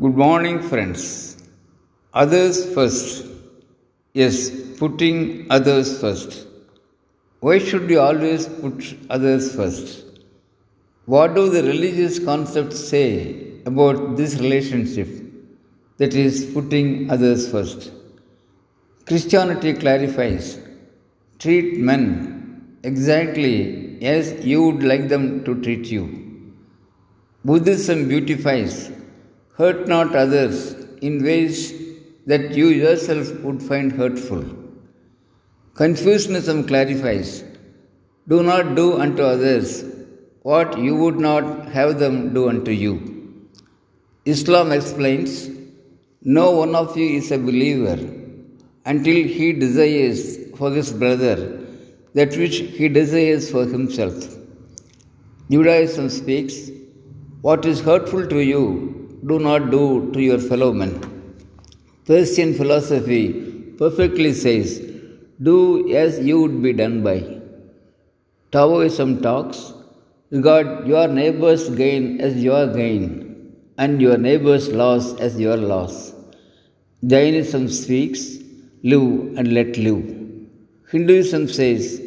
Good morning, friends. Others first. Yes, putting others first. Why should you always put others first? What do the religious concepts say about this relationship? That is, putting others first. Christianity clarifies treat men exactly as you would like them to treat you. Buddhism beautifies hurt not others in ways that you yourself would find hurtful. Confucianism clarifies do not do unto others what you would not have them do unto you. Islam explains no one of you is a believer until he desires for his brother that which he desires for himself. Judaism speaks what is hurtful to you, do not do to your fellow men. Persian philosophy perfectly says, do as you would be done by. Taoism talks, regard your neighbor's gain as your gain and your neighbor's loss as your loss. Jainism speaks, live and let live. Hinduism says,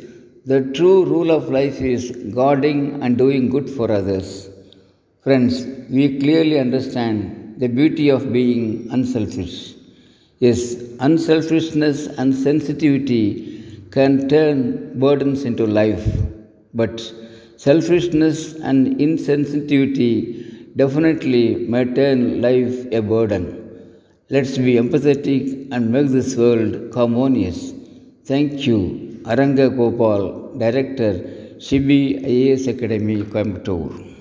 the true rule of life is guarding and doing good for others. Friends, we clearly understand the beauty of being unselfish. Yes, unselfishness and sensitivity can turn burdens into life, but selfishness and insensitivity definitely may turn life a burden. Let's be empathetic and make this world harmonious. Thank you, Aranga Gopal, Director, Shibi IAS Academy, Coimbatore.